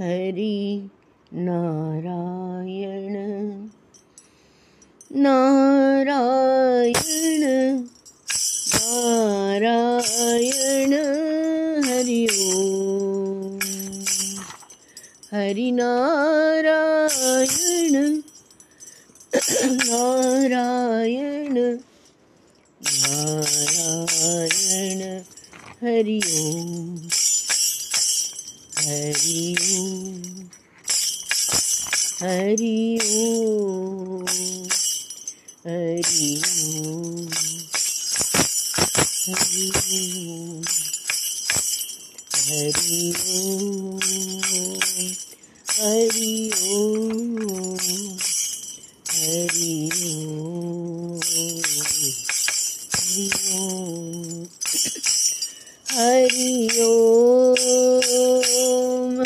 हरि नारायण। नारायण नारायण हरि ओम। हरि नारायण नारायण नारायण हरि ओम। हरि ओम हरि ओम हरि ओम हरि ओम हरि ओम हरि ओम हरि ओम हरि ओम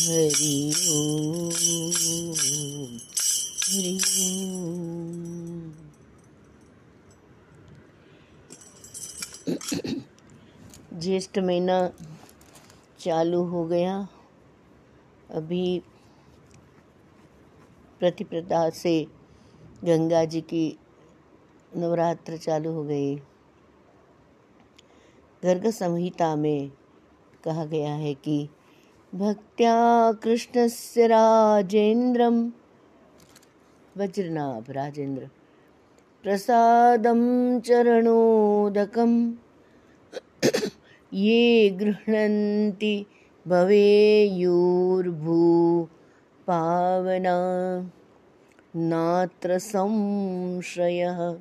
हरि हरि ज्येष्ठ महीना चालू हो गया। अभी प्रतिप्रदा से गंगा जी की नवरात्र चालू हो गई। गर्ग संहिता में कहा गया है कि भक्त्या कृष्णस्य राजेन्द्रम। वज्रनाभ राजेंद्र प्रसादं चरणोदकं ये गृह्णन्ति भवेयुर्भू पावना नात्र संशयः।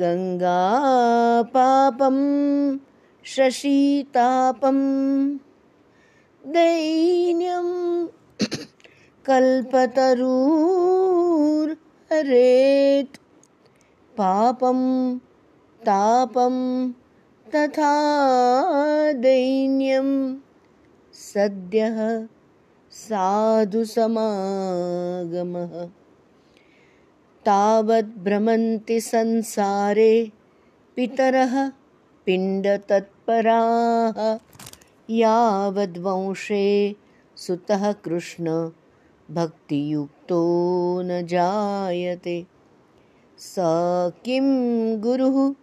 गङ्गापापं शशीतापं दैन्यं कल्पतरुर्हरेत्। पापं तापं तथा दैन्यं सद्यः साधुसमागमः। तावद् भ्रमन्ति संसारे पितरः पिण्डतत्पराः। यावद्वंशे सुतः कृष्ण भक्तियुक्तो न जायते। स किं गुरुः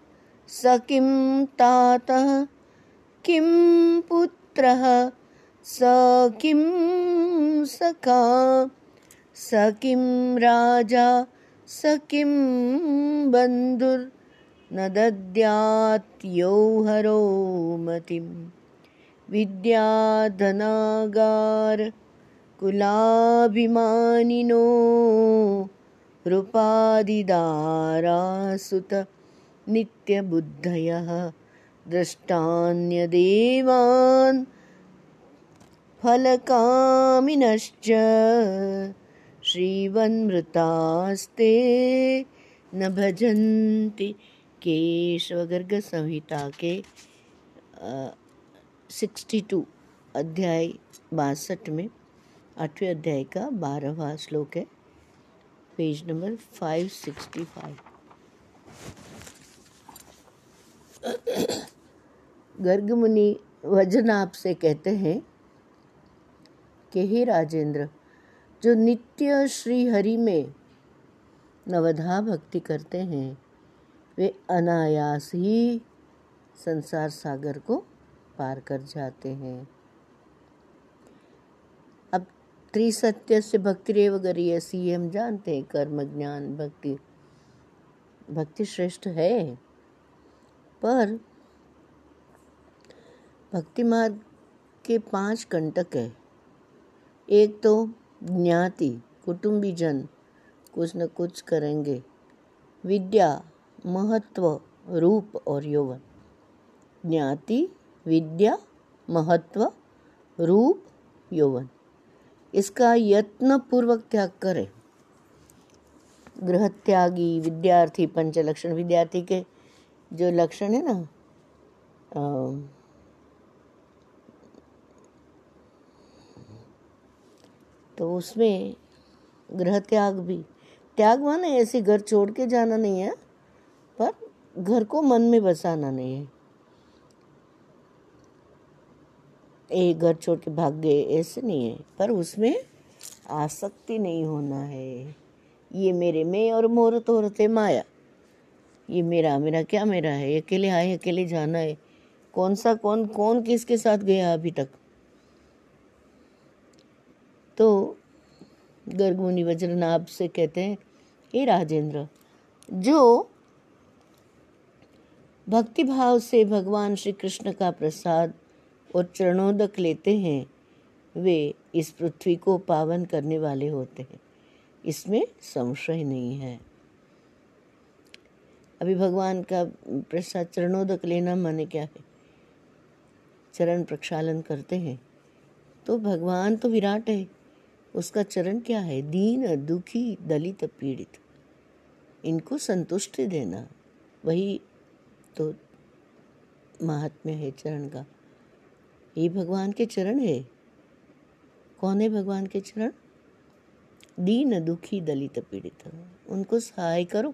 स किं तातः किं पुत्रः स किं सखा स किं राजा स किं न दद्यात्यो हरो मतिं विद्याधनागारकुलाभिमानिनो रूपादिदारासुत नित्यबुद्धयः। द्रष्टान्यदेवान् फलकामिनश्च श्रीवन्मृतास्ते न भजन्ति केशव गर्ग संहिता के सिक्सटी टू अध्याय बासठ में, आठवें अध्याय का बारहवा श्लोक है, page number five sixty five Garg मुनि वजनाप से कहते हैं कि, हे राजेंद्र, जो नित्य श्री हरि में नवधा भक्ति करते हैं वे अनायास ही संसार सागर को पार कर जाते हैं। अब त्रिसत्य से भक्ति रे वगैरह ऐसी हम जानते हैं, कर्म, ज्ञान, भक्ति। भक्ति श्रेष्ठ है, पर भक्ति मार्ग के पाँच कंटक है। एक तो ज्ञाति, कुटुंबी जन कुछ न कुछ करेंगे। विद्या महत्व, रूप और यौवन। ज्ञाति, विद्या, महत्व, रूप, यौवन। इसका यत्न पूर्वक त्याग करें। गृह त्यागी विद्यार्थी पंच लक्षण विद्यार्थी के जो लक्षण है ना तो उसमें गृह त्याग भी। त्याग माने ऐसे घर छोड़ के जाना नहीं है। घर को मन में बसाना नहीं है। एक घर छोड़ के भाग गए, ऐसे नहीं है, पर उसमें आसक्ति नहीं होना है। ये मेरे में और मोर तोरते माया। ये मेरा मेरा क्या मेरा है? अकेले आए, अकेले जाना है। कौन सा, कौन कौन किसके साथ गया अभी तक? तो गर्गमुनि वज्रनाभ से कहते हैं, हे राजेंद्र, जो भक्ति भाव से भगवान श्री कृष्ण का प्रसाद और चरणोदक लेते हैं, वे इस पृथ्वी को पावन करने वाले होते हैं। इसमें संशय नहीं है। अभी भगवान का प्रसाद चरणोदक लेना माने क्या है? चरण प्रक्षालन करते हैं। तो भगवान तो विराट है। उसका चरण क्या है? दीन, दुखी, दलित, पीड़ित। इनको संतुष्टि देना। वही तो महात्म्य है चरण का। ये भगवान के चरण है। कौन है भगवान के चरण? दीन दुखी दलित पीड़ित। उनको सहाय करो।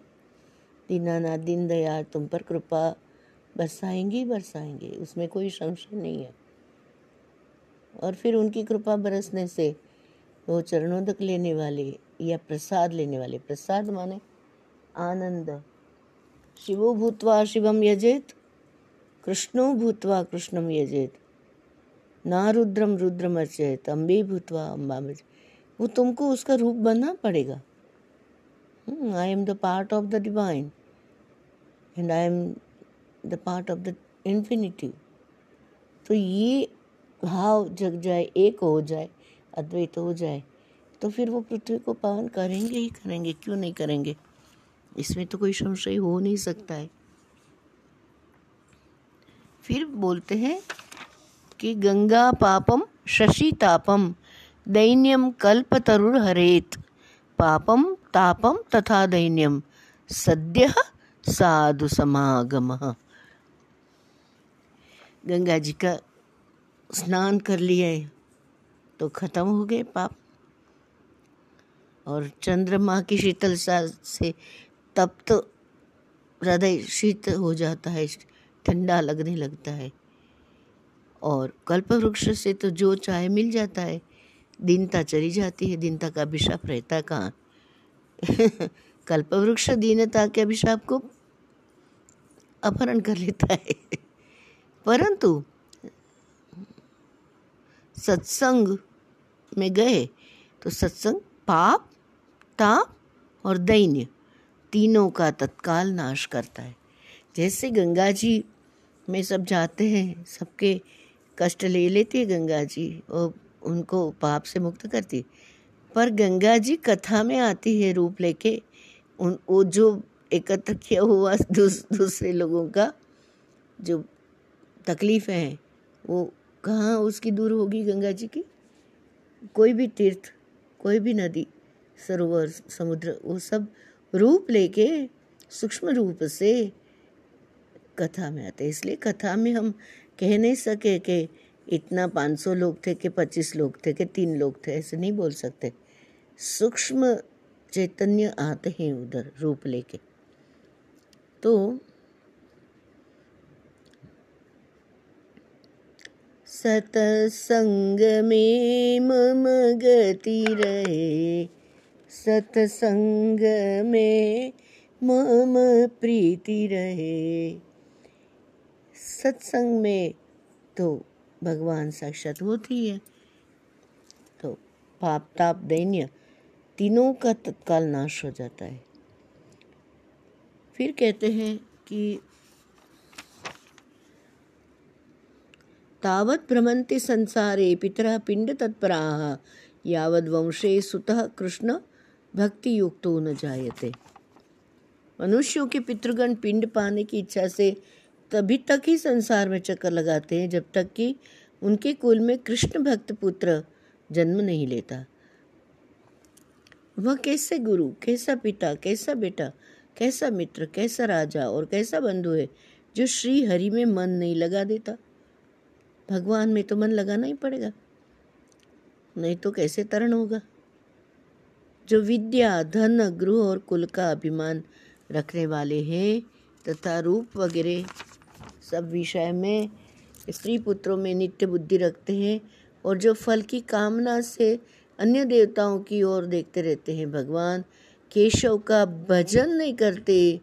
दीनानाथ दीन दयाल तुम पर कृपा। बरसाएँगे बरसाएँगे। उसमें कोई संशय नहीं है। और फिर उनकी कृपा बरसने से वो चरणोदक लेने वाले या प्रसाद लेने वाले। प्रसाद माने आनंद। शिवो भूतवा शिवम यजेत, कृष्णो भूतवा कृष्णम यजेत, ना रुद्रम रुद्रम अर्चयत, अम्बे भूतवा अम्बा वो तुमको उसका रूप बनना पड़ेगा। I am the part of the divine and I am the part of the infinity तो ये भाव जग जाए, एक हो जाए, अद्वैत हो जाए तो फिर वो पृथ्वी को पावन करेंगे ही करेंगे, क्यों नहीं करेंगे? इसमें तो कोई संशय हो नहीं सकता है। फिर बोलते हैं कि गंगा पापम शशि तापम, दैन्यम कल्प तरुण हरेत। पापम, तापम तथा दैन्यम, सद्य साधु समागम। गंगा जी का स्नान कर लिया तो ख़त्म हो गए पाप। और चंद्रमा की शीतलता से तप्त तो हृदय शीत हो जाता है, ठंडा लगने लगता है। और कल्प वृक्ष से तो जो चाहे मिल जाता है, दीनता चली जाती है, दीनता का अभिशाप रहता है कहाँ? कल्प वृक्ष दीनता के अभिशाप को अपहरण कर लेता है। परंतु सत्संग में गए तो सत्संग पाप, ताप और दैन्य तीनों का तत्काल नाश करता है। जैसे गंगा जी में सब जाते हैं सबके कष्ट ले लेती है गंगा जी और उनको पाप से मुक्त करती पर गंगा जी कथा में आती है रूप लेके उन वो जो एकत्र किया हुआ दूस, दूसरे लोगों का जो तकलीफ़ है वो कहाँ उसकी दूर होगी गंगा जी की? कोई भी तीर्थ कोई भी नदी सरोवर समुद्र वो सब रूप लेके, सूक्ष्म रूप से कथा में आते इसलिए कथा में हम कह नहीं सके कि इतना पाँच सौ लोग थे कि पच्चीस लोग थे कि तीन लोग थे, ऐसे नहीं बोल सकते। सूक्ष्म चैतन्य आते हैं उधर रूप लेके। तो सतसंग में मम गति रहे सतसंग में मम प्रीति रहे। सत्संग में तो भगवान साक्षात होती है। तो पाप ताप दैन्य तीनों का तत्काल नाश हो जाता है। फिर कहते हैं कि तावत् भ्रमन्ति संसारे पितरः पिण्डतत्पराः यावद्वंशे सुतः कृष्ण भक्ति युक्तो न जायते मनुष्यों के पितृगण पिंड पाने की इच्छा से तभी तक ही संसार में चक्कर लगाते हैं, जब तक कि उनके कुल में कृष्ण भक्त पुत्र जन्म नहीं लेता। वह कैसे गुरु, कैसा पिता, कैसा बेटा, कैसा मित्र, कैसा राजा और कैसा बंधु है, जो श्री हरि में मन नहीं लगा देता? भगवान में तो मन लगाना ही पड़ेगा, नहीं तो कैसे तरण होगा? जो विद्या, धन, गृह और कुल का अभिमान रखने वाले हैं तथा रूप वगैरह सब विषय में स्त्री पुत्रों में नित्य बुद्धि रखते हैं और जो फल की कामना से अन्य देवताओं की ओर देखते रहते हैं। भगवान केशव का भजन नहीं करते,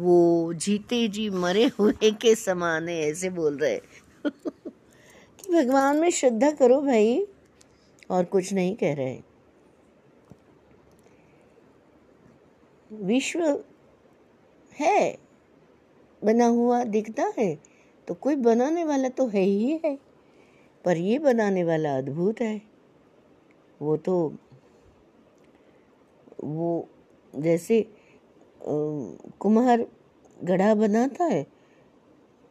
वो जीते जी मरे हुए के समान है, ऐसे बोल रहे कि भगवान में श्रद्धा करो भाई, और कुछ नहीं कह रहे विश्व है, बना हुआ दिखता है तो कोई बनाने वाला तो है ही है, पर ये बनाने वाला अद्भुत है। वो तो वो जैसे कुम्हार घड़ा बनाता है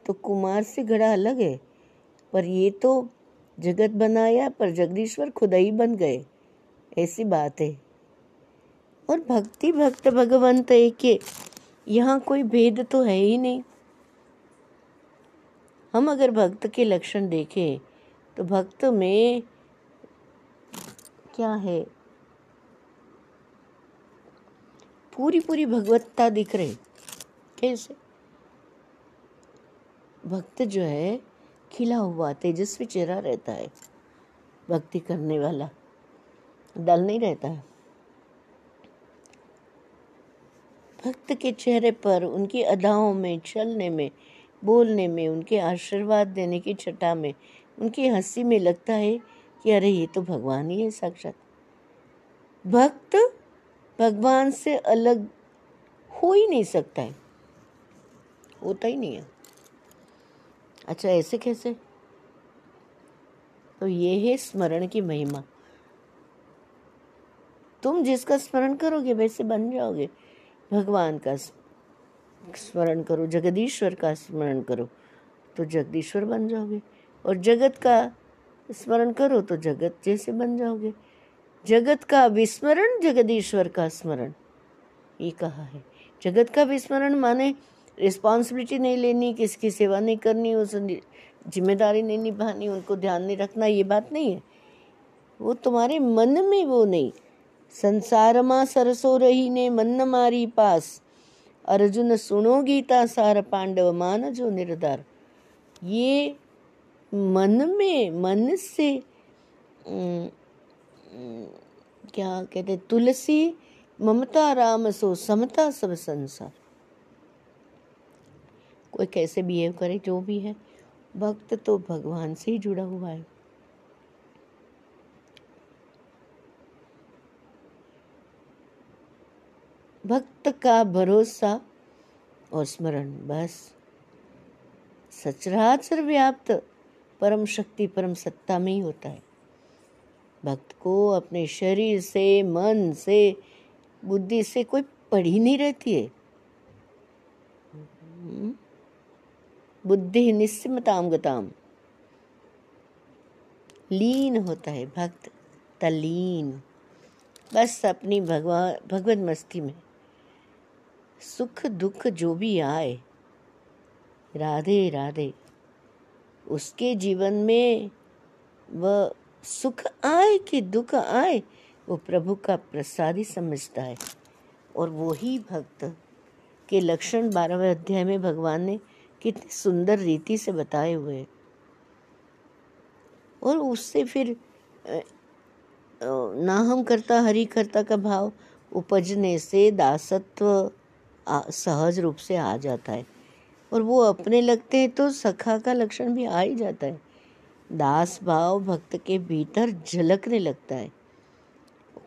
तो कुमार से घड़ा अलग है, पर ये तो जगत बनाया, पर जगदीश्वर खुद ही बन गए, ऐसी बात है। और भक्ति भक्त भगवंत एक यहाँ कोई भेद तो है ही नहीं। हम अगर भक्त के लक्षण देखें तो भक्त में क्या है? पूरी पूरी भगवत्ता दिख रही। कैसे? भक्त जो है, खिला हुआ तेजस्वी चेहरा रहता है, भक्ति करने वाला। डल नहीं रहता। है भक्त के चेहरे पर, उनकी अदाओं में, चलने में, बोलने में, उनके आशीर्वाद देने की छटा में, उनकी हँसी में लगता है कि अरे, ये तो भगवान ही है साक्षात। भक्त भगवान से अलग हो ही नहीं सकता है। होता ही नहीं है। अच्छा ऐसे कैसे? तो ये है स्मरण की महिमा। तुम जिसका स्मरण करोगे, वैसे बन जाओगे। भगवान का स्मरण करो, जगदीश्वर का स्मरण करो तो जगदीश्वर बन जाओगे। और जगत का स्मरण करो तो जगत जैसे बन जाओगे। जगत का विस्मरण, जगदीश्वर का स्मरण। ये कहा है। जगत का विस्मरण माने रिस्पॉन्सिबिलिटी नहीं लेनी, किसकी सेवा नहीं करनी, उस ज़िम्मेदारी नहीं निभानी, उनको ध्यान नहीं रखना, ये बात नहीं है। वो तुम्हारे मन में वो नहीं। संसार सरसो रही ने मन मारी पास अर्जुन सुनो गीता सार पांडव मान जो निर्धार ये मन में मन से क्या कहते तुलसी ममता राम सो समता सब संसार कोई कैसे बिहेव करे जो भी है भक्त तो भगवान से ही जुड़ा हुआ है भक्त का भरोसा और स्मरण, बस। सचराचर व्याप्त परम शक्ति परम सत्ता में ही होता है। भक्त को अपने शरीर से, मन से, बुद्धि से कोई पढ़ी नहीं रहती है। बुद्धि निस्मताम गताम। लीन होता है, भक्त तलीन बस अपनी भगवान भगवत मस्ती में। सुख दुख जो भी आए, राधे राधे, उसके जीवन में वह सुख आए कि दुख आए, वो प्रभु का प्रसाद ही समझता है। और वो ही भक्त के लक्षण बारहवें अध्याय में भगवान ने कितनी सुंदर रीति से बताए हुए और उससे फिर ना हम करता, हरि करता का भाव उपजने से दासत्व सहज रूप से आ जाता है। और वो अपने लगते हैं तो सखा का लक्षण भी आ ही जाता है। दास भाव भक्त के भीतर झलकने लगता है।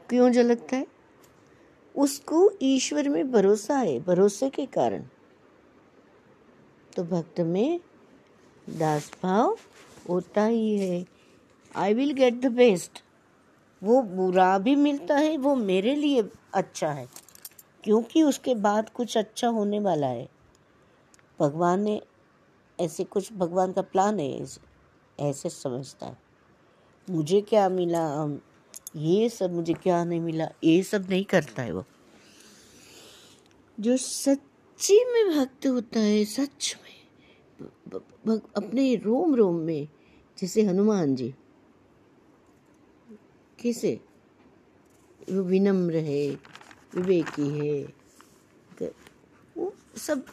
क्यों झलकता है? उसको ईश्वर में भरोसा है, भरोसे के कारण। तो भक्त में दास भाव होता ही है। I will get the best वो बुरा भी मिलता है, वो मेरे लिए अच्छा है। क्योंकि उसके बाद कुछ अच्छा होने वाला है। भगवान ने ऐसे कुछ, भगवान का प्लान है, ऐसे समझता है। मुझे क्या मिला? ये सब मुझे क्या नहीं मिला? ये सब नहीं करता है वो। जो सच्ची में भक्त होता है, सच में अपने रोम रोम में, जैसे हनुमान जी। किसे? वो विनम्र है विवेकी है। वो सब,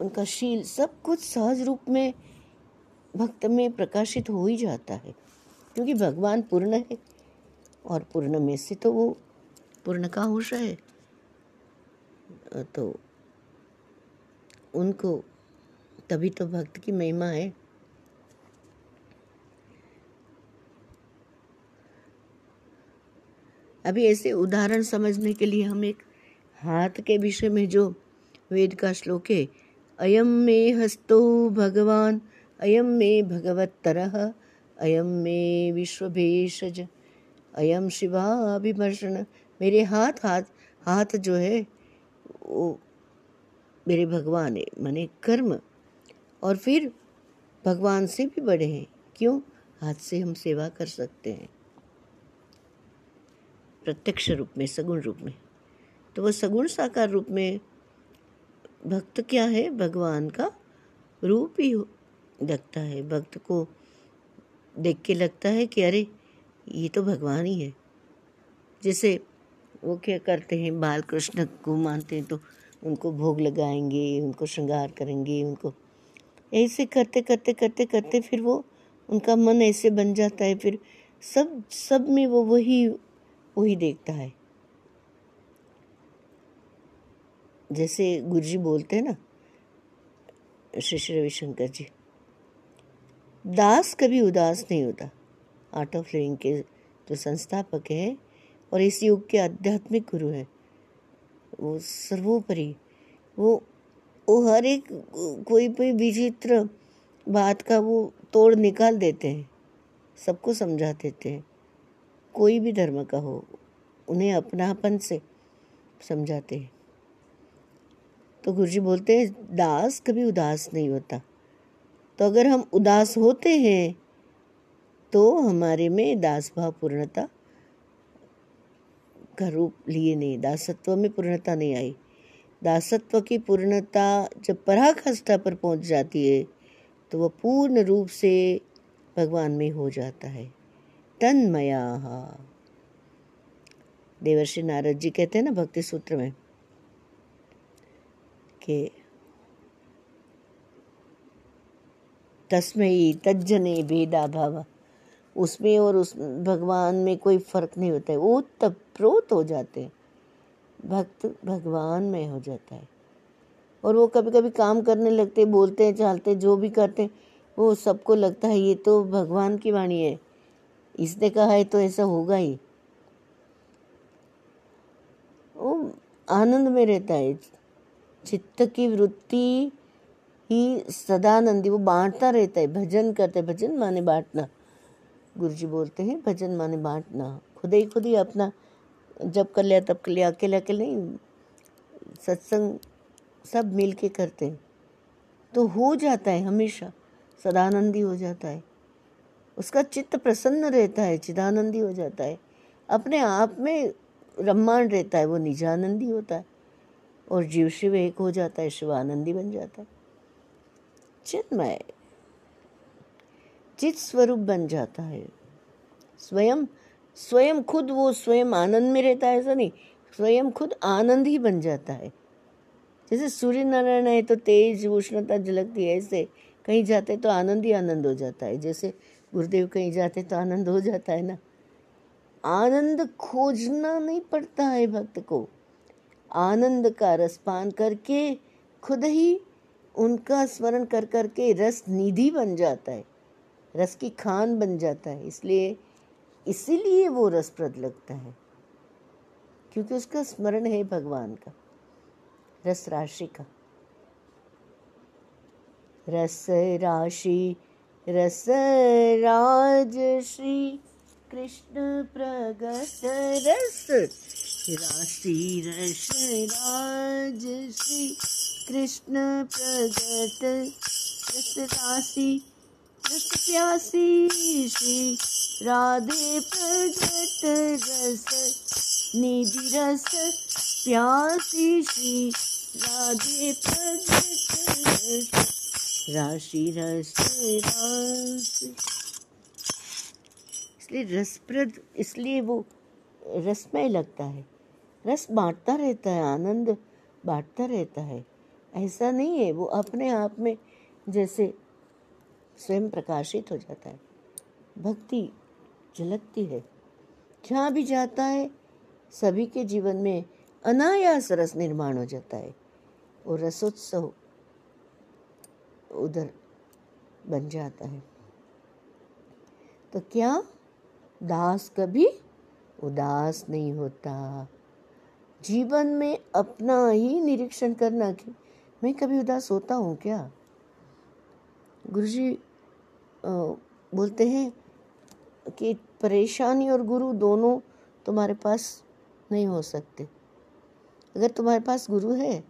उनका शील, सब कुछ सहज रूप में भक्त में प्रकाशित हो ही जाता है। क्योंकि भगवान पूर्ण है और पूर्ण में से तो वो पूर्ण का होश है। तो उनको, तभी तो भक्त की महिमा है। अभी ऐसे उदाहरण समझने के लिए हम एक हाथ के विषय में जो वेद का श्लोक है अयम में हस्तो भगवान अयम में भगवत्तर अयम में विश्वभेषज अयम शिवाभिमर्शन। मेरे हाथ हाथ हाथ जो है, वो मेरे भगवान है, माने कर्म। और फिर भगवान से भी बड़े हैं। क्यों? हाथ से हम सेवा कर सकते हैं। प्रत्यक्ष रूप में, सगुण रूप में। तो वह सगुण साकार रूप में भक्त क्या है? भगवान का रूप ही लगता है। भक्त को देख के लगता है कि अरे, ये तो भगवान ही है। जैसे वो क्या करते हैं? बाल कृष्ण को मानते हैं तो उनको भोग लगाएँगे, उनको श्रृंगार करेंगे, उनको ऐसे करते करते करते करते फिर वो उनका मन ऐसे बन जाता है। फिर सब सब में वो वही वही देखता है। जैसे गुरु जी बोलते हैं ना, श्री श्री रविशंकर जी, दास कभी उदास नहीं होता। आर्ट ऑफ़ लिविंग के जो संस्थापक हैं और इस युग के आध्यात्मिक गुरु हैं, वो सर्वोपरि, वो वो हर एक, कोई भी विचित्र बात का वो तोड़ निकाल देते हैं, सबको समझा देते हैं। कोई भी धर्म का हो, उन्हें अपनापन से समझाते हैं। तो गुरु जी बोलते हैं, दास कभी उदास नहीं होता। तो अगर हम उदास होते हैं तो हमारे में दास भाव पूर्णता का रूप लिए नहीं। दासत्व में पूर्णता नहीं आई। दासत्व की पूर्णता जब पराकाष्ठा पर पहुँच जाती है तो वह पूर्ण रूप से भगवान में हो जाता है। तन्मया। देवर्षि नारद जी कहते हैं ना भक्ति सूत्र में कि तस्मयी तज्जने भेदा भाव। उसमें और उस भगवान में कोई फ़र्क नहीं होता है। वो तप्रोत हो जाते हैं। भक्त भगवान में हो जाता है। और वो कभी कभी काम करने लगते बोलते हैं, चालते जो भी करते वो सबको लगता है, ये तो भगवान की वाणी है। इसने कहा है तो ऐसा होगा ही। वो आनंद में रहता है। चित्त की वृत्ति ही सदानंदी, वो बांटता रहता है। भजन करते भजन माने बांटना। गुरु जी बोलते हैं, भजन माने बांटना। खुद ही खुद ही अपना, जब कर लिया तब कर लिया, अकेले अकेले नहीं, सत्संग सब मिल के करते हैं। तो हो जाता है हमेशा, सदानंदी हो जाता है। उसका चित्त प्रसन्न रहता है, चिदानंदी हो जाता है। अपने आप में रम्मान रहता है, वो निजानंदी होता है। और जीव शिव एक हो जाता है, शिवानंदी बन जाता है। चिन्मय चित स्वरूप बन जाता है। स्वयं स्वयं खुद वो स्वयं आनंद में रहता है, ऐसा नहीं। स्वयं खुद आनंद ही बन जाता है। जैसे सूर्य नारायण है तो तेज उष्णता झलकती है, ऐसे। कहीं जाते तो आनंद ही आनंद हो जाता है। जैसे गुरुदेव कहीं जाते तो आनंद हो जाता है ना। आनंद खोजना नहीं पड़ता है भक्त को। आनंद का रस पान करके खुद ही उनका स्मरण कर करके रस निधि बन जाता है, रस की खान बन जाता है। इसलिए, इसीलिए वो रसप्रद लगता है, क्योंकि उसका स्मरण है भगवान का, रस राशि का। रस राशि रस राज श्री कृष्ण प्रगट रस। राशि रस राज श्री कृष्ण प्रगट रस। राशि, रस प्यासी श्री राधे प्रगट रस। निधि रस प्यासी श्री राधे प्रगट रस। राशि रस रास इसलिए रसप्रद, इसलिए वो रसमय लगता है। रस बांटता रहता है, आनंद बांटता रहता है। ऐसा नहीं है, वो अपने आप में जैसे स्वयं प्रकाशित हो जाता है। भक्ति झलकती है। जहाँ भी जाता है, सभी के जीवन में अनायास रस निर्माण हो जाता है। और रसोत्सव उधर बन जाता है। तो क्या? दास कभी उदास नहीं होता। जीवन में अपना ही निरीक्षण करना कि मैं कभी उदास होता हूँ क्या? गुरुजी बोलते हैं कि परेशानी और गुरु दोनों तुम्हारे पास नहीं हो सकते। अगर तुम्हारे पास गुरु है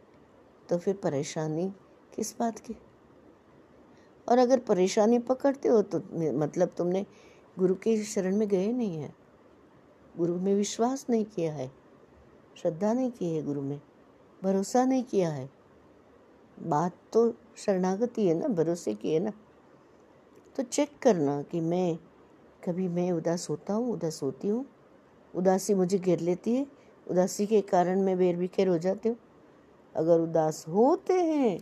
तो फिर परेशानी किस बात की? और अगर परेशानी पकड़ते हो तो मतलब तुमने गुरु के शरण में गए नहीं है। गुरु में विश्वास नहीं किया है। श्रद्धा नहीं की है गुरु में। भरोसा नहीं किया है। बात तो शरणागति है ना, भरोसे की है ना। तो चेक करना कि मैं, कभी मैं उदास होता हूँ, उदास होती हूँ। उदासी मुझे घेर लेती है। उदासी के कारण मैं बेर बिखेर हो जाती हूँ। अगर उदास होते हैं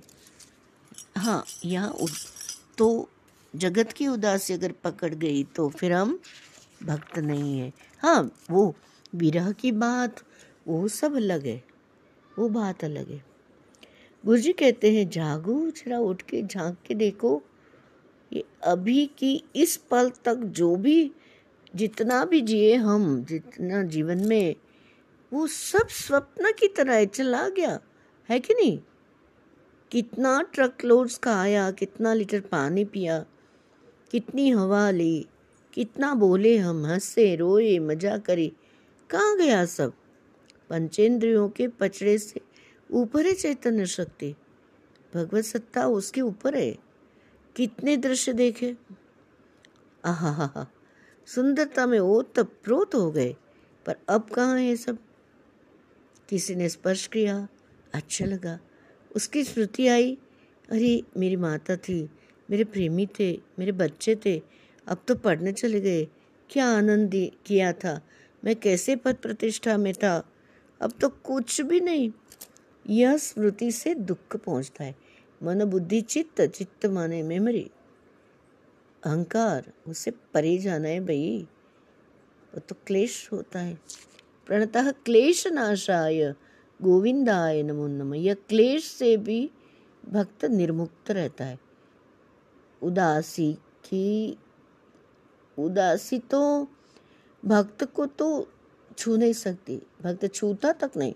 हाँ यहाँ तो जगत की उदासी अगर पकड़ गई तो फिर हम भक्त नहीं है। हाँ वो विरह की बात, वो सब अलग है, वो बात अलग है। गुरु जी कहते हैं, जागो, जरा उठ के झाँक के देखो। ये अभी की इस पल तक जो भी, जितना भी जिए हम, जितना जीवन में, वो सब स्वप्न की तरह चला गया। है कि नहीं? कितना ट्रक लोड्स का आया कितना लीटर पानी पिया, कितनी हवा ली, कितना बोले हम, हंसे, रोए, मज़ा करे। कहाँ गया सब? पंचेंद्रियों के पचड़े से ऊपर है चैतन्य शक्ति। भगवत सत्ता उसके ऊपर है। कितने दृश्य देखे। आहा सुंदरता में ओत प्रोत हो गए, पर अब कहाँ है सब? किसी ने स्पर्श किया अच्छा लगा। उसकी स्मृति आई, अरे, मेरी माता थी, मेरे प्रेमी थे, मेरे बच्चे थे, अब तो पढ़ने चले गए। क्या आनंद किया था? मैं कैसे पद प्रतिष्ठा में था? अब तो कुछ भी नहीं। यह स्मृति से दुख पहुँचता है। मन बुद्धि चित्त चित्त माने मेमोरी अहंकार, उसे परे जाना है भाई। वो तो क्लेश होता है। प्रणतः क्लेश नाशाय गोविंदाय नमो नम यह क्लेश से भी भक्त निर्मुक्त रहता है। उदासी की, उदासी तो भक्त को तो छू नहीं सकती, भक्त छूता तक नहीं,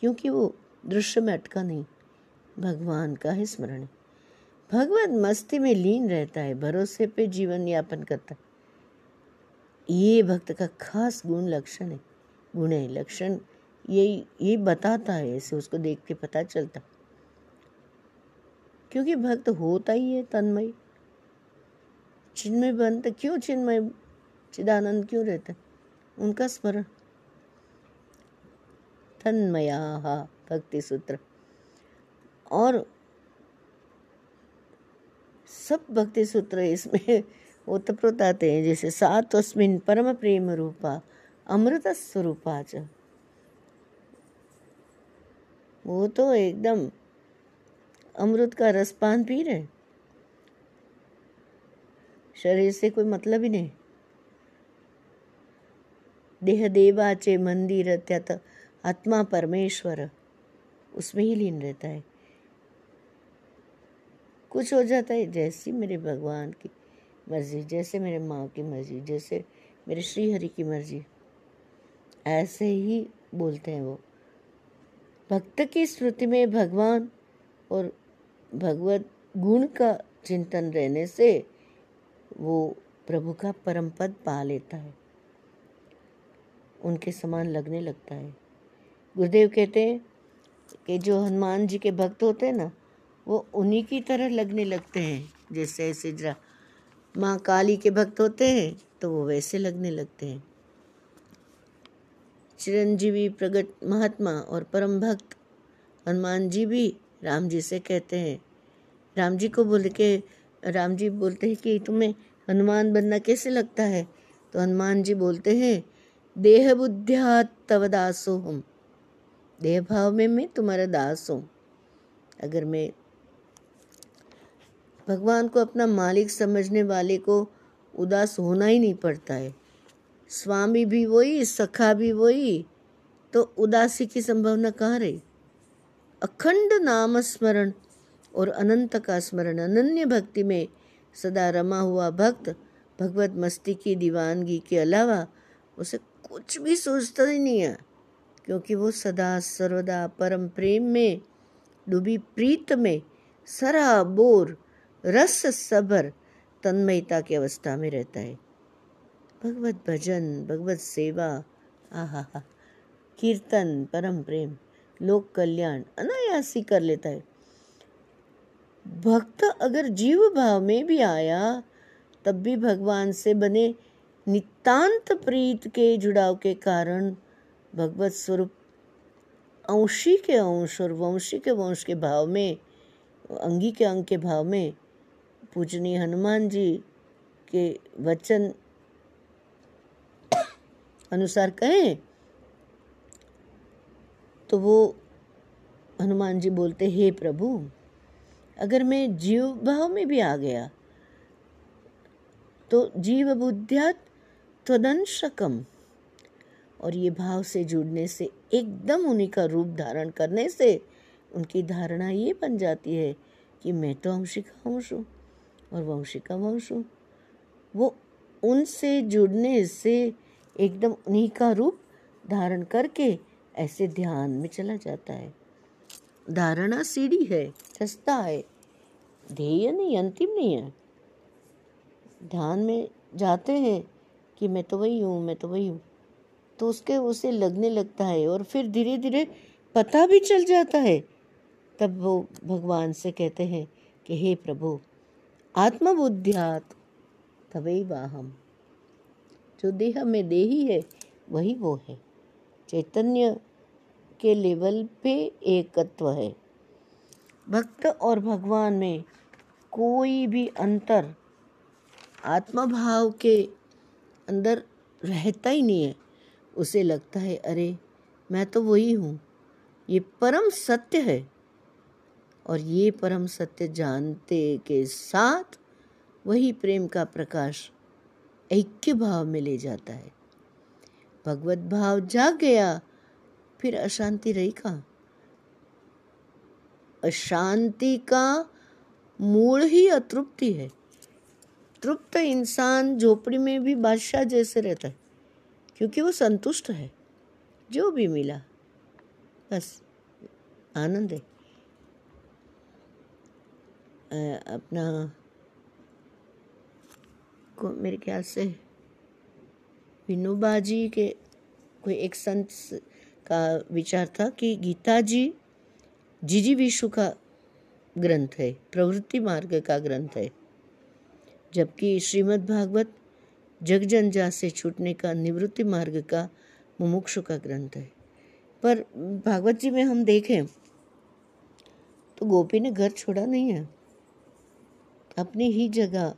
क्योंकि वो दृश्य में अटका नहीं, भगवान का ही स्मरण। है भगवान मस्ती में लीन रहता है, भरोसे पे जीवन यापन करता है। ये भक्त का खास गुण लक्षण है। गुण है, लक्षण, यही यही बताता है ऐसे उसको देख के पता चलता क्योंकि भक्त होता ही है तन्मय। चिन्मय बनता, क्यों चिन्मय? चिदानंद क्यों रहते उनका स्मरण। तन्मया भक्ति सूत्र और सब भक्ति सूत्र इसमें ओतप्रोत आते हैं, जैसे सातस्मिन परम प्रेम रूपा। अमृत स्वरूपा वो तो एकदम अमृत का रसपान पी रहे शरीर से कोई मतलब ही नहीं। देह देवाचे मंदिर त्यात आत्मा परमेश्वर, उसमें ही लीन रहता है। कुछ हो जाता है, जैसी मेरे भगवान की मर्ज़ी, जैसे मेरे माँ की मर्ज़ी, जैसे मेरे श्री हरि की मर्ज़ी। ऐसे ही बोलते हैं वो। भक्त की स्मृति में भगवान और भगवत गुण का चिंतन रहने से वो प्रभु का परम पद पा लेता है। उनके समान लगने लगता है। गुरुदेव कहते हैं कि जो हनुमान जी के भक्त होते हैं ना, वो उन्हीं की तरह लगने लगते हैं। जैसे ऐसे जरा माँ काली के भक्त होते हैं तो वो वैसे लगने लगते हैं। चिरंजीवी प्रगट महात्मा और परम भक्त हनुमान जी भी राम जी से कहते हैं। राम जी को बोल के राम जी बोलते हैं कि तुम्हें हनुमान बनना कैसे लगता है? तो हनुमान जी बोलते हैं, देह बुद्धिया तव दासो हम। देह भाव में मैं तुम्हारा दास हूँ। अगर मैं भगवान को अपना मालिक समझने वाले को उदास होना ही नहीं पड़ता है। स्वामी भी वही, सखा भी वही। तो उदासी की संभावना कहाँ रही? अखंड नाम स्मरण और अनंत का स्मरण, अनन्य भक्ति में सदा रमा हुआ भक्त, भगवत मस्ती की, दीवानगी के अलावा उसे कुछ भी सोचता ही नहीं है, क्योंकि वो सदा सर्वदा परम प्रेम में, डूबी प्रीत में सरा बोर रस सबर तन्मयता की अवस्था में रहता है। भगवत भजन, भगवत सेवा आहा हा कीर्तन, परम प्रेम, लोक कल्याण, अनायासी कर लेता है। भक्त अगर जीव भाव में भी आया, तब भी भगवान से बने नितांत प्रीत के जुड़ाव के कारण भगवत स्वरूप अंशी के अंश और वंशी के वंश के भाव में, अंगी के अंग के भाव में पूजनीय हनुमान जी के वचन अनुसार कहें तो वो हनुमान जी बोलते, हे प्रभु, अगर मैं जीव भाव में भी आ गया तो जीव बुद्धियात त्वदंशकम और ये भाव से जुड़ने से, एकदम उन्हीं का रूप धारण करने से, उनकी धारणा ये बन जाती है कि मैं तो अंशिका वंश हूँ, और वंशिका वंश हूँ। वो उनसे जुड़ने से एकदम उन्हीं का रूप धारण करके ऐसे ध्यान में चला जाता है। धारणा सीढ़ी है, सस्ता है, ध्येय नहीं, अंतिम नहीं है। ध्यान में जाते हैं कि मैं तो वही हूँ, मैं तो वही हूँ। तो उसके, उसे लगने लगता है और फिर धीरे धीरे पता भी चल जाता है। तब वो भगवान से कहते हैं कि, हे प्रभु, आत्मबुद्ध्यात तवई वाहम जो देह में देही है, वही वो है। चैतन्य के लेवल पे एकत्व है। भक्त और भगवान में कोई भी अंतर आत्मभाव के अंदर रहता ही नहीं है। उसे लगता है, अरे, मैं तो वही हूँ। ये परम सत्य है। और ये परम सत्य जानते के साथ वही प्रेम का प्रकाश ऐक्य भाव में ले जाता है। भगवत भाव जाग गया, फिर अशांति रही कहाँ? अशांति का मूल ही अतृप्ति है। तृप्त इंसान झोपड़ी में भी बादशाह जैसे रहता है, क्योंकि वो संतुष्ट है, जो भी मिला। बस, आनंद है। अपना को मेरे ख्याल से विनोबा जी के कोई एक संत का विचार था कि गीता जी, जीजी विशु का ग्रंथ है, प्रवृत्ति मार्ग का ग्रंथ है। जबकि श्रीमद् भागवत जग जंजा से छूटने का निवृत्ति मार्ग का मुमुक्षु का ग्रंथ है। पर भागवत जी में हम देखें तो गोपी ने घर छोड़ा नहीं है। अपनी ही जगह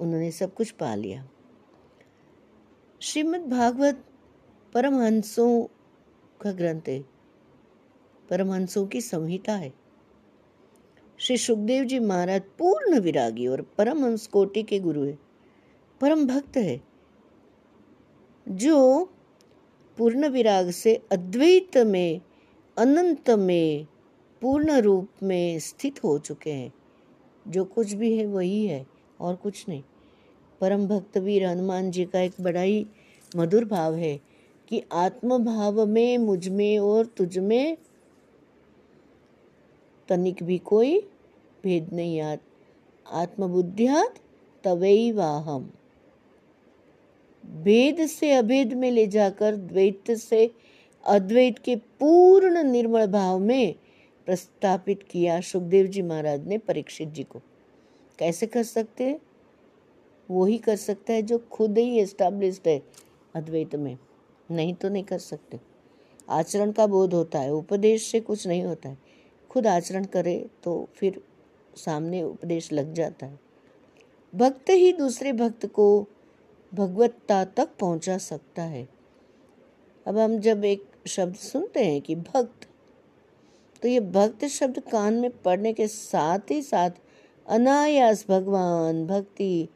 उन्होंने सब कुछ पा लिया। श्रीमद् भागवत परमहंसों का ग्रंथ है। परमहंसों की संहिता है। श्री सुखदेव जी महाराज पूर्ण विरागी और परमहंस कोटि के गुरु है। परम भक्त है। जो पूर्ण विराग से अद्वैत में, अनंत में, पूर्ण रूप में स्थित हो चुके हैं। जो कुछ भी है वही है और कुछ नहीं। परम भक्त वीर हनुमान जी का एक बड़ा ही मधुर भाव है कि आत्म भाव में, मुझमें और तुझ में तनिक भी कोई भेद नहीं आत आत्मबुद्धियात तवई वाहम भेद से अभेद में ले जाकर द्वैत से अद्वैत के पूर्ण निर्मल भाव में प्रस्तापित किया सुखदेव जी महाराज ने परीक्षित जी को। कैसे कर सकते हैं? वो ही कर सकता है जो खुद ही एस्टाब्लिश्ड है अद्वैत में। नहीं तो नहीं कर सकते। आचरण का बोध होता है, उपदेश से कुछ नहीं होता है। खुद आचरण करे तो फिर सामने उपदेश लग जाता है। भक्त ही दूसरे भक्त को भगवत्ता तक पहुँचा सकता है। अब हम जब एक शब्द सुनते हैं कि भक्त तो ये भक्त शब्द कान में पढ़ने के साथ ही साथ अनायास भगवान, भक्ति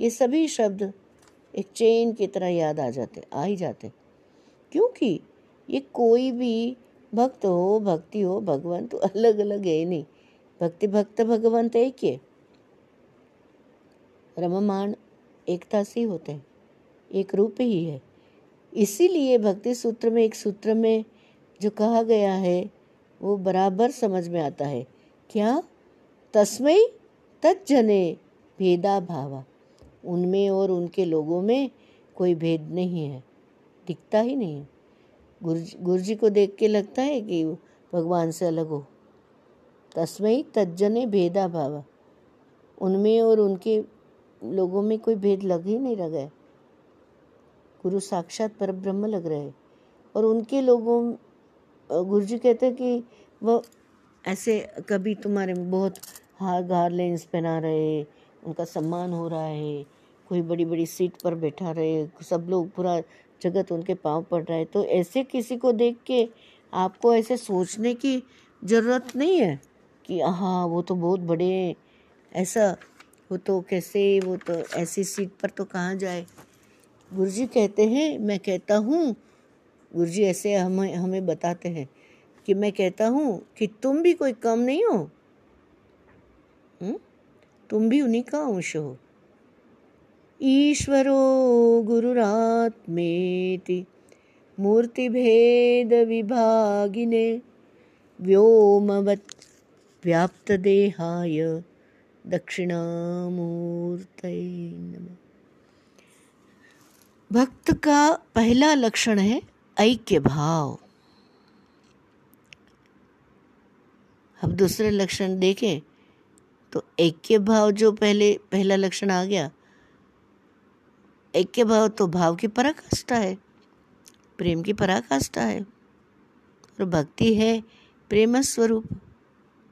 ये सभी शब्द एक चेन की तरह याद आ जाते, आ ही जाते। क्योंकि ये कोई भी भक्त हो, भक्ति हो, भगवान तो अलग अलग है नहीं। भक्ति, भक्त, भगवंत एक ही रममान एकता से होते हैं, एक रूप ही है। इसीलिए भक्ति सूत्र में, एक सूत्र में जो कहा गया है, वो बराबर समझ में आता है। क्या? तस्मय तत्जने भेदा भावा उनमें और उनके लोगों में कोई भेद नहीं है। दिखता ही नहीं। गुरु गुरु जी को देख के लगता है कि भगवान से अलग हो। तस्मय तज्जने भेदा भावा। उनमें और उनके लोगों में कोई भेद लग ही नहीं रहा है। गुरु साक्षात पर ब्रह्म लग रहे और उनके लोगों गुरु जी कहते हैं कि वह ऐसे कभी तुम्हारे बहुत हार गार लेंस पहना रहे उनका सम्मान हो रहा है, कोई बड़ी बड़ी सीट पर बैठा रहे, सब लोग पूरा जगत उनके पाँव पड़ रहा है। तो ऐसे किसी को देख के आपको ऐसे सोचने की ज़रूरत नहीं है कि हाँ वो तो बहुत बड़े ऐसा वो तो कैसे, वो तो ऐसी सीट पर तो कहाँ जाए? गुरु जी कहते हैं, मैं कहता हूँ गुरु जी ऐसे हमें हमें बताते हैं कि मैं कहता हूँ कि तुम भी कोई कम नहीं हो। हुँ? तुम भी उन्हीं का अंश हो। ईश्वरो गुरुरात्मेति मूर्तिभेदविभागिने व्योमवत् व्याप्तदेहाय दक्षिणामूर्तये नमः। भक्त का पहला लक्षण है ऐक्य भाव अब दूसरे लक्षण देखें। तो ऐक्य भाव जो पहले, पहला लक्षण आ गया ऐक्य भाव तो भाव की पराकाष्ठा है, प्रेम की पराकाष्ठा है, और भक्ति है प्रेम स्वरूप।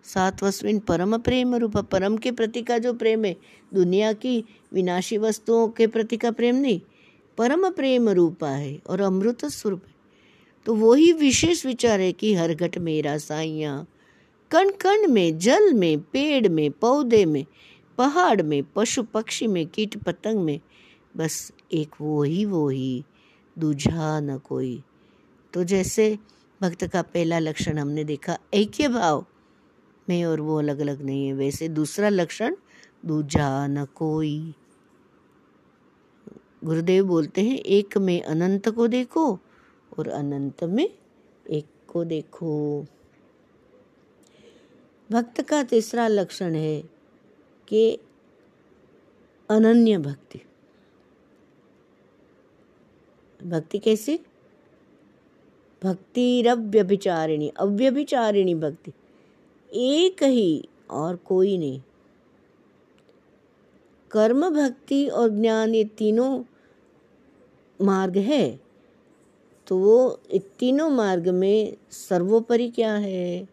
सातवस्विन परम प्रेम रूप, परम के प्रति का जो प्रेम है, दुनिया की विनाशी वस्तुओं के प्रति का प्रेम नहीं, परम प्रेम रूपा है और अमृत स्वरूप है। तो वही विशेष विचार है कि हर घट मेरा साइया कण कण में, जल में, पेड़ में, पौधे में, पहाड़ में, पशु पक्षी में, कीट पतंग में, बस एक वो ही वो ही दूझा न कोई। तो जैसे भक्त का पहला लक्षण हमने देखा, ऐक्य भाव। में और वो अलग अलग नहीं है, वैसे दूसरा लक्षण, दूझा न कोई। गुरुदेव बोलते हैं, एक में अनंत को देखो और अनंत में एक को देखो। भक्त का तीसरा लक्षण है कि अनन्य भक्ति। भक्ति कैसी? भक्ति रव्यभिचारिणी अव्यभिचारिणी भक्ति। एक ही और कोई नहीं। कर्म, भक्ति और ज्ञान ये तीनों मार्ग है तो वो तीनों मार्ग में सर्वोपरि क्या है?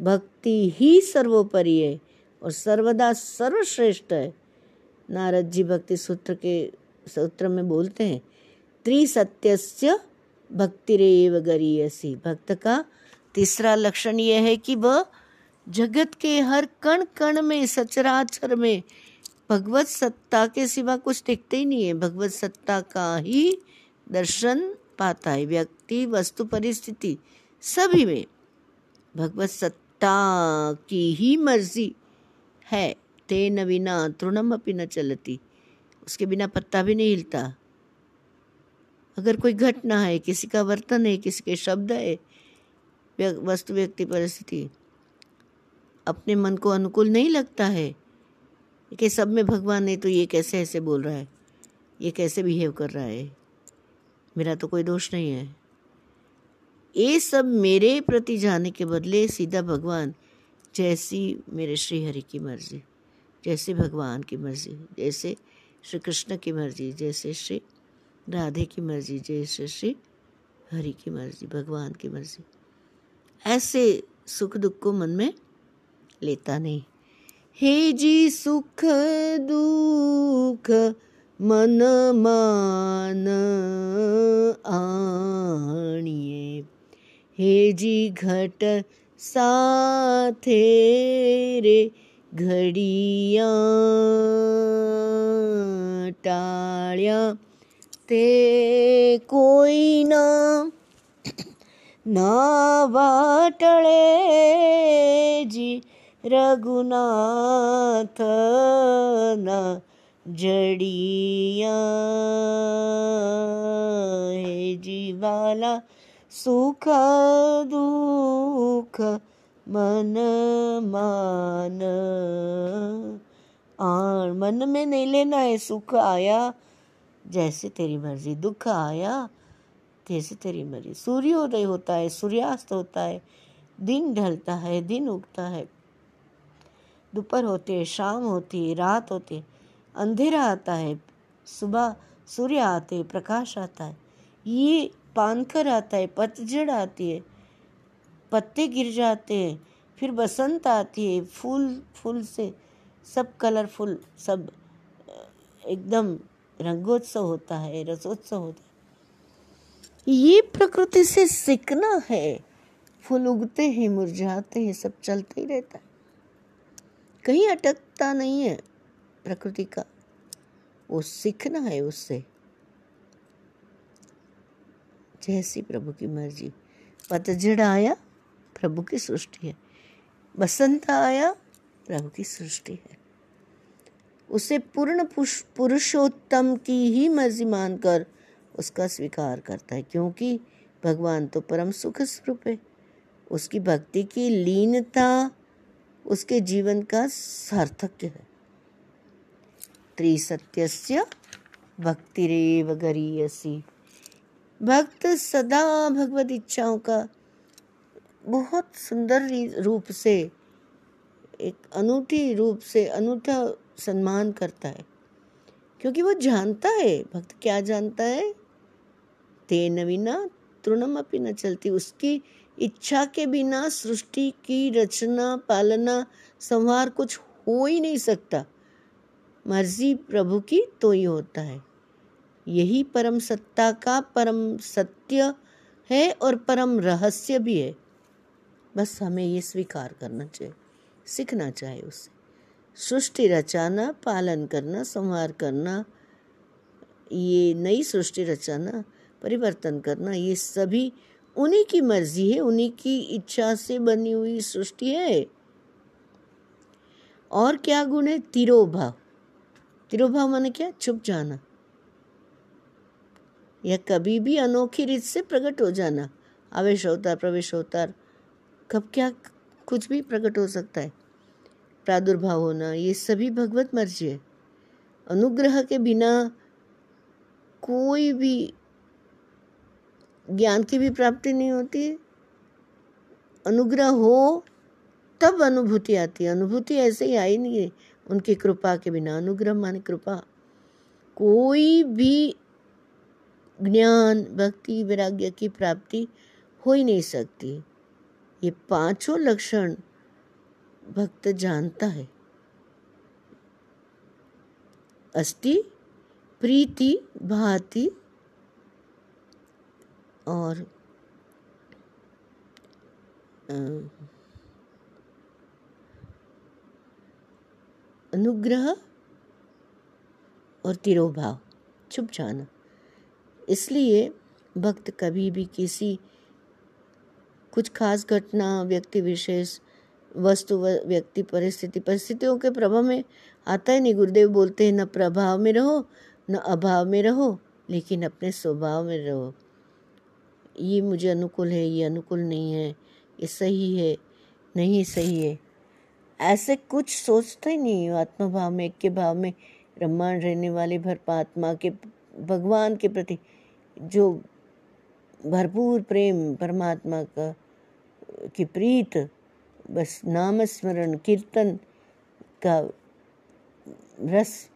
भक्ति ही सर्वोपरि है और सर्वदा सर्वश्रेष्ठ है। नारद जी भक्ति सूत्र के सूत्र में बोलते हैं, त्रिसत्यस्य भक्तिरेव गरीयसी। भक्त का तीसरा लक्षण यह है कि वह जगत के हर कण कण में, सचराचर में, भगवत सत्ता के सिवा कुछ दिखते ही नहीं है। भगवत सत्ता का ही दर्शन पाता है। व्यक्ति, वस्तु, परिस्थिति, सभी में भगवत सत्ता की ही मर्ज़ी है तेन बिना अपनी न चलती। उसके बिना पत्ता भी नहीं हिलता। अगर कोई घटना है, किसी का वर्तन है, किसी के शब्द है वस्तु, व्यक्ति, परिस्थिति, अपने मन को अनुकूल नहीं लगता है, कि सब में भगवान है तो ये कैसे ऐसे बोल रहा है? ये कैसे बिहेव कर रहा है? मेरा तो कोई दोष नहीं है। ये सब मेरे प्रति जाने के बदले सीधा भगवान, जैसी मेरे श्री हरि की मर्ज़ी, जैसे भगवान की मर्ज़ी, जैसे श्री कृष्ण की मर्ज़ी, जैसे श्री राधे की मर्ज़ी, जैसे श्री हरि की मर्ज़ी, भगवान की मर्ज़ी। ऐसे सुख दुख को मन में लेता नहीं। हे जी सुख दुख मन मान आणिए हे जी घट साथे रे घड़िया टाळ्या। ते कोई ना ना वाटळे जी रघुनाथ ना जड़िया। हे जीवाला सुख, दुख मन, मान। आण मन में नहीं लेना है, सुख आया, जैसे तेरी मर्ज़ी, दुख आया, जैसे तेरी मर्ज़ी। सूर्योदय होता है, सूर्यास्त होता है, दिन ढलता है, दिन उगता है। दोपहर होते है, शाम होती है, रात होती अंधेरा आता है, सुबह सूर्य आते प्रकाश आता है। ये पानकर आता है पतझड़ आती है, पत्ते गिर जाते हैं, फिर बसंत आती है, फूल फूल से सब कलरफुल सब एकदम रंगोत्सव होता है, रसोत्सव होता है। ये प्रकृति से सीखना है, फूल उगते हैं, मुरझाते हैं, सब चलते ही रहता है। कहीं अटकता नहीं है प्रकृति का, वो सीखना है उससे। जैसी प्रभु की मर्ज़ी। पतझड़ आया, प्रभु की सृष्टि है। बसंत आया, प्रभु की सृष्टि है। उसे पूर्ण पुरुषोत्तम की ही मर्ज़ी मानकर उसका स्वीकार करता है, क्योंकि भगवान तो परम सुख स्वरूप है। उसकी भक्ति की लीनता उसके जीवन का सार्थक्य है। त्रिसत्यस्य भक्तिरेव गरीयसी। भक्त सदा भगवत इच्छाओं का बहुत सुंदर रूप से, एक अनूठी रूप से अनूठा सम्मान करता है। क्योंकि वो जानता है, भक्त क्या जानता है? ते नवीना तृणम अपनी न चलती। उसकी इच्छा के बिना सृष्टि की रचना, पालना, संहार कुछ हो ही नहीं सकता। मर्ज़ी प्रभु की तो ही होता है। यही परम सत्ता का परम सत्य है और परम रहस्य भी है। बस हमें ये स्वीकार करना चाहिए, सीखना चाहिए उससे सृष्टि रचाना, पालन करना, संहार करना, ये नई सृष्टि रचाना, परिवर्तन करना, ये सभी उन्हीं की मर्ज़ी है, उन्हीं की इच्छा से बनी हुई सृष्टि है। और क्या गुण है? तिरोभाव तिरोभाव माने क्या? छुप जाना। या कभी भी अनोखी रीत से प्रकट हो जाना। आवेश अवतार प्रवेश अवतार कब क्या कुछ भी प्रकट हो सकता है। प्रादुर्भाव होना, ये सभी भगवत मर्ज़ी है। अनुग्रह के बिना कोई भी ज्ञान की भी प्राप्ति नहीं होती। अनुग्रह हो, तब अनुभूति आती है। अनुभूति ऐसे ही आई नहीं है। उनकी कृपा के बिना, अनुग्रह माने कृपा। कोई भी ज्ञान, भक्ति, वैराग्य की प्राप्ति हो ही नहीं सकती। ये पाँचों लक्षण भक्त जानता है। अस्ति प्रीति, भाति और अनुग्रह और तिरोभाव। चुप जाना। इसलिए भक्त कभी भी किसी कुछ खास घटना, व्यक्ति विशेष, वस्तु व्यक्ति, परिस्थिति, परिस्थितियों के प्रभाव में आता ही नहीं। गुरुदेव बोलते हैं, न प्रभाव में रहो, न अभाव में रहो, लेकिन अपने स्वभाव में रहो। ये मुझे अनुकूल है, ये अनुकूल नहीं है, ये सही है, नहीं सही है। ऐसे कुछ सोचते ही नहीं, आत्मभाव में, एक के भाव में ब्रह्मांड रहने वाले भरपात्मा के, भगवान के प्रति जो भरपूर प्रेम परमात्मा का, की प्रीत, बस नाम स्मरण कीर्तन का रस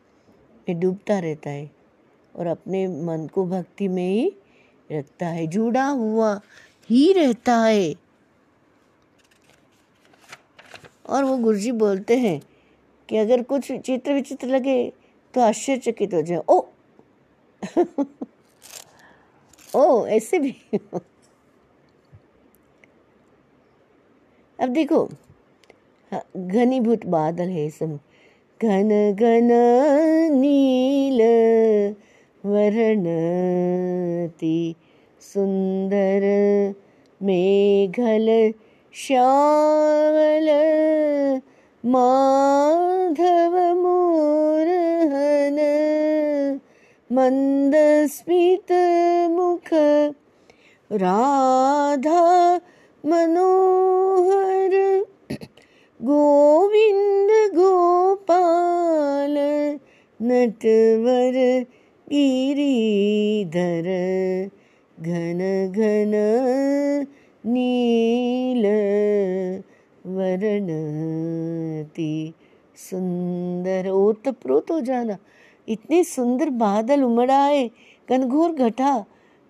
में डूबता रहता है और अपने मन को भक्ति में ही रखता है। जुड़ा हुआ ही रहता है। और वो गुरुजी बोलते हैं कि अगर कुछ चित्र विचित्र लगे तो आश्चर्यचकित हो जाए ओ! ओ ऐसे भी। अब देखो हाँ, घनीभूत बादल है सब। घन घन नील वर्णति सुंदर मेघल श्यामल माधव मोरहन मंदस्मित मुख। राधा मनोहर। गोविंद गोपाल। नटवर गिरिधर। घन घन नील वर्णति सुंदर। ओतप्रोत हो जाना। इतने सुंदर बादल उमड़ आए घनघोर घटा।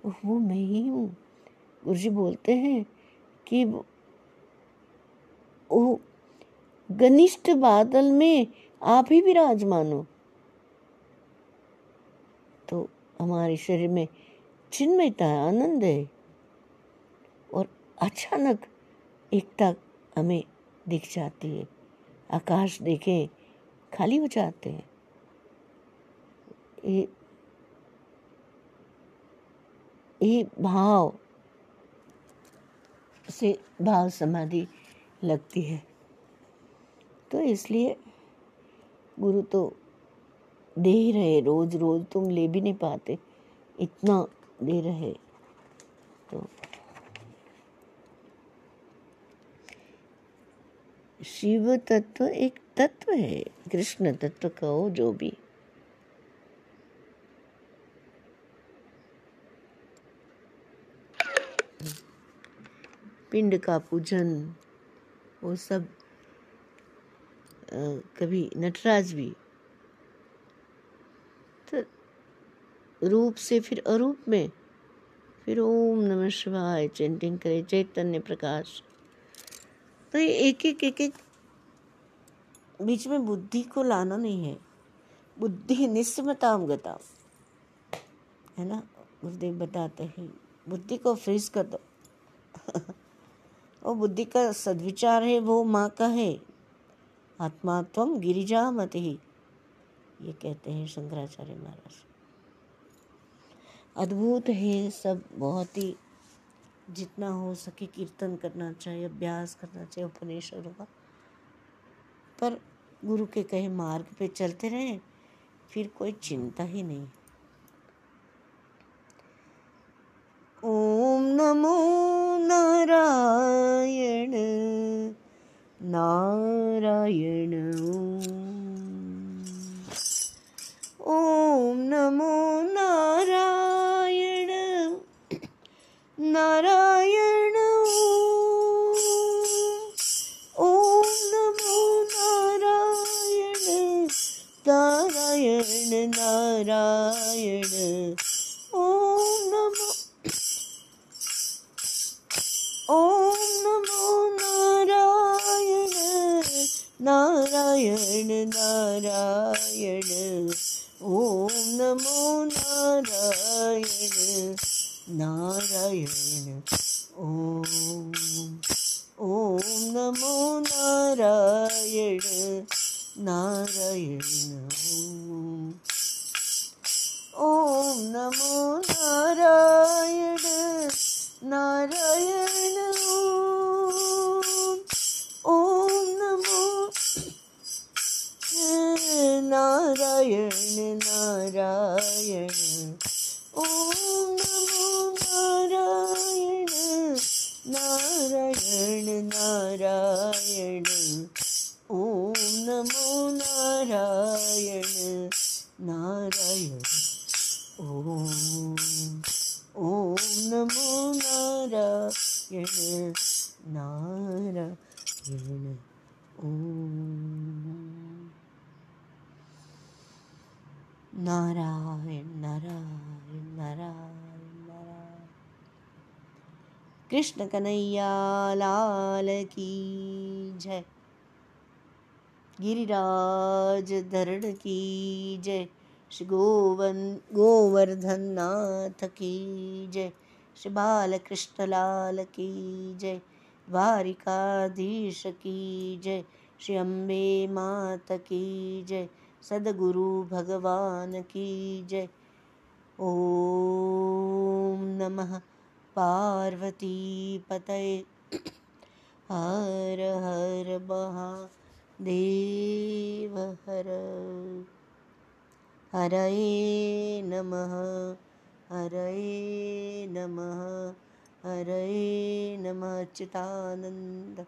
वो मैं ही हूँ। गुरु जी बोलते हैं कि वो घनिष्ठ बादल में आप ही विराजमान। हो तो हमारे शरीर में चिन्मयता है आनंद है और अचानक एकता हमें दिख जाती है। आकाश देखें, खाली हो जाते हैं। ये भाव से भाव समाधि लगती है। तो इसलिए गुरु तो दे ही रहे रोज रोज तुम ले भी नहीं पाते, इतना दे रहे। तो शिव तत्व एक तत्व है, कृष्ण तत्व कहो जो भी। पिंड का पूजन, वो सब कभी नटराज भी। तो रूप से फिर अरूप में, फिर ओम नमः शिवाय चैंटिंग करे, चैतन्य प्रकाश। तो ये एक एक एक एक बीच में बुद्धि को लाना नहीं है। बुद्धि निस्मताम गता, है ना? गुरुदेव बताते हैं, बुद्धि को फ्रीज कर दो। वो बुद्धि का सदविचार है, वो माँ का है। आत्मा तम गिरिजा मत ही। ये कहते हैं शंकराचार्य महाराज। अद्भुत है सब, बहुत ही जितना हो सके कीर्तन करना चाहिए, अभ्यास करना चाहिए उपनिषदों का। पर गुरु के कहे मार्ग पे चलते रहे, फिर कोई चिंता ही नहीं ओम नमो नारायण। नारायण ओम नमो नारायण। नारायण ओम नमो नारायण। नारायण नारायण। नारायण नारायण ओम नमो नारायण नारायण ओम ओम नमो नारायण नारायण ओम नमो नारायण नारायण नारायण नारायण ओम नमो नारायण नारायण नारायण ओम नमो नारायण नारायण ओम ओम नमो नारायण ओम नारायण नारायण नारायण नारायण। कृष्ण कन्हैया, लाल की जय। गिरिराज धरण की जय। श्री गोवन, गोवर्धन नाथ की जय। श्री बाल कृष्ण लाल की जय। द्वारिकाधीश की जय। श्री अम्बे मात की जय। सदगुरु भगवान की जय। ओम नमः पार्वती पतये। हर हर महादेव हर। हरये नमः हरये नमः हरये नमः चितानन्द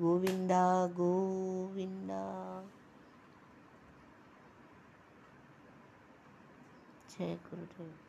गोविन्दा गोविन्दा। जय गुरुदेव